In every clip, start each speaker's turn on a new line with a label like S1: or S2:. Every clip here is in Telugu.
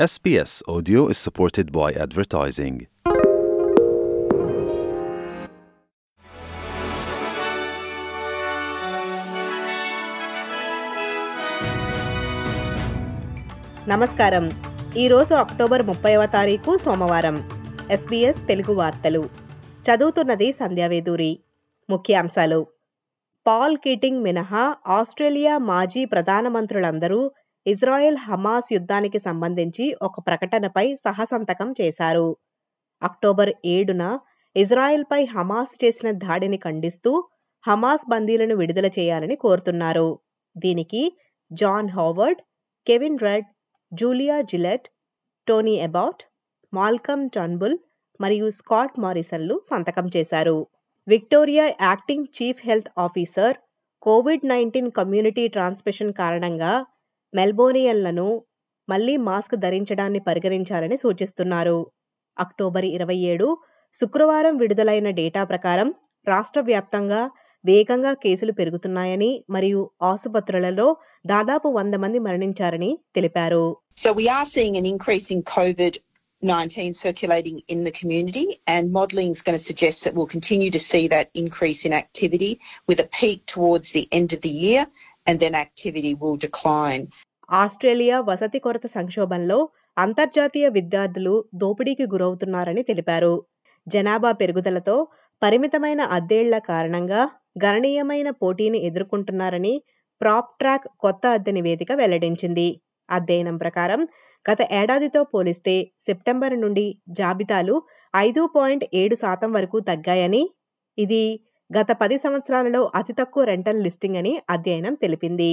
S1: SBS Audio is supported by advertising.
S2: నమస్కారం. ఈరోజు అక్టోబర్ ముప్పైవ తారీఖు సోమవారం. ఎస్బీఎస్ తెలుగు వార్తలు. చదువుతున్నది సంధ్యావేదూరి ముఖ్యాంశాలు. పాల్ కీటింగ్ మినహా ఆస్ట్రేలియా మాజీ ప్రధానమంత్రులందరూ ఇజ్రాయెల్ హమాస్ యుద్ధానికి సంబంధించి ఒక ప్రకటనపై సహసంతకం చేశారు. అక్టోబర్ ఏడున ఇజ్రాయెల్పై హమాస్ చేసిన దాడిని ఖండిస్తూ హమాస్ బందీలను విడుదల చేయాలని కోరుతున్నారు. దీనికి John Howard Kevin Rudd Julia Gillard Tony Abbott Malcolm Turnbull మరియు స్కాట్ మారిసన్లు సంతకం చేశారు. Victoria acting chief health officer COVID nineteen community transmission కారణంగా మెల్బోనియన్లను మళ్ళీ మాస్క్ ధరించడాన్ని పరిగణించాలని సూచిస్తున్నారు అక్టోబర్ ఇరవై ఏడు శుక్రవారం విడుదలైన డేటా ప్రకారం రాష్ట్ర వ్యాప్తంగా వేగంగా కేసులు పెరుగుతున్నాయని మరియు ఆసుపత్రులలో దాదాపు వంద మంది మరణించారని తెలిపారు
S3: So we are seeing an increase in COVID 19 circulating in the community, and modelling is going to suggest that we'll continue to see that increase in activity with a peak towards the end of the year, and then activity will decline.
S2: Australia వసతి కొరత సంక్షోభంలో అంతర్జాతీయ విద్యార్థులు దోపిడీకి గురవుతున్నారని తెలిపారు జనాభా పెరుగుదలతో పరిమితమైన అద్దెళ్ళ కారణంగా గణనీయమైన పోటీని ఎదుర్కొంటున్నారని ప్రాప్ ట్రాక్ కొత్త అద్దె నివేదిక వెల్లడించింది అధ్యయనం ప్రకారం గత ఏడాదితో పోలిస్తే సెప్టెంబర్ నుండి జాబితాలు ఐదు పాయింట్ ఏడు శాతం వరకు తగ్గాయని ఇది గత పది సంవత్సరాలలో అతి తక్కువ రెంటల్ లిస్టింగ్ అని అధ్యయనం తెలిపింది.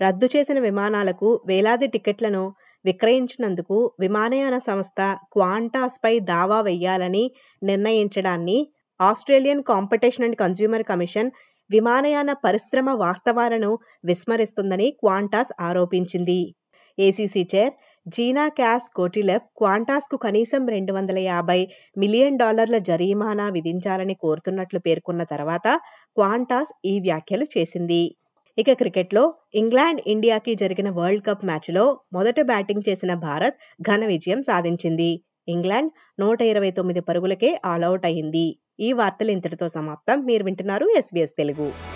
S2: రద్దు చేసిన విమానాలకు వేలాది టికెట్లను విక్రయించినందుకు విమానయాన సంస్థ క్వాంటాస్పై దావా వెయ్యాలని నిర్ణయించడాన్ని Australian Competition and Consumer Commission విమానయాన పరిశ్రమ వాస్తవాలను విస్మరిస్తుందని క్వాంటాస్ ఆరోపించింది. ACC chair Gina Cass Gottlieb క్వాంటాస్కు కనీసం రెండు వందల యాభై మిలియన్ డాలర్ల జరిమానా విధించాలని కోరుతున్నట్లు పేర్కొన్న తర్వాత క్వాంటాస్ ఈ వ్యాఖ్యలు చేసింది. ఇక క్రికెట్లో ఇంగ్లాండ్ ఇండియాకి జరిగిన వరల్డ్ కప్ మ్యాచ్లో మొదట బ్యాటింగ్ చేసిన భారత్ ఘన విజయం సాధించింది. ఇంగ్లాండ్ నూట ఇరవై తొమ్మిది పరుగులకే ఆల్అవుట్ అయింది. ఈ వార్తలు ఇంతటితో సమాప్తం. మీరు వింటున్నారు ఎస్బీఎస్ తెలుగు.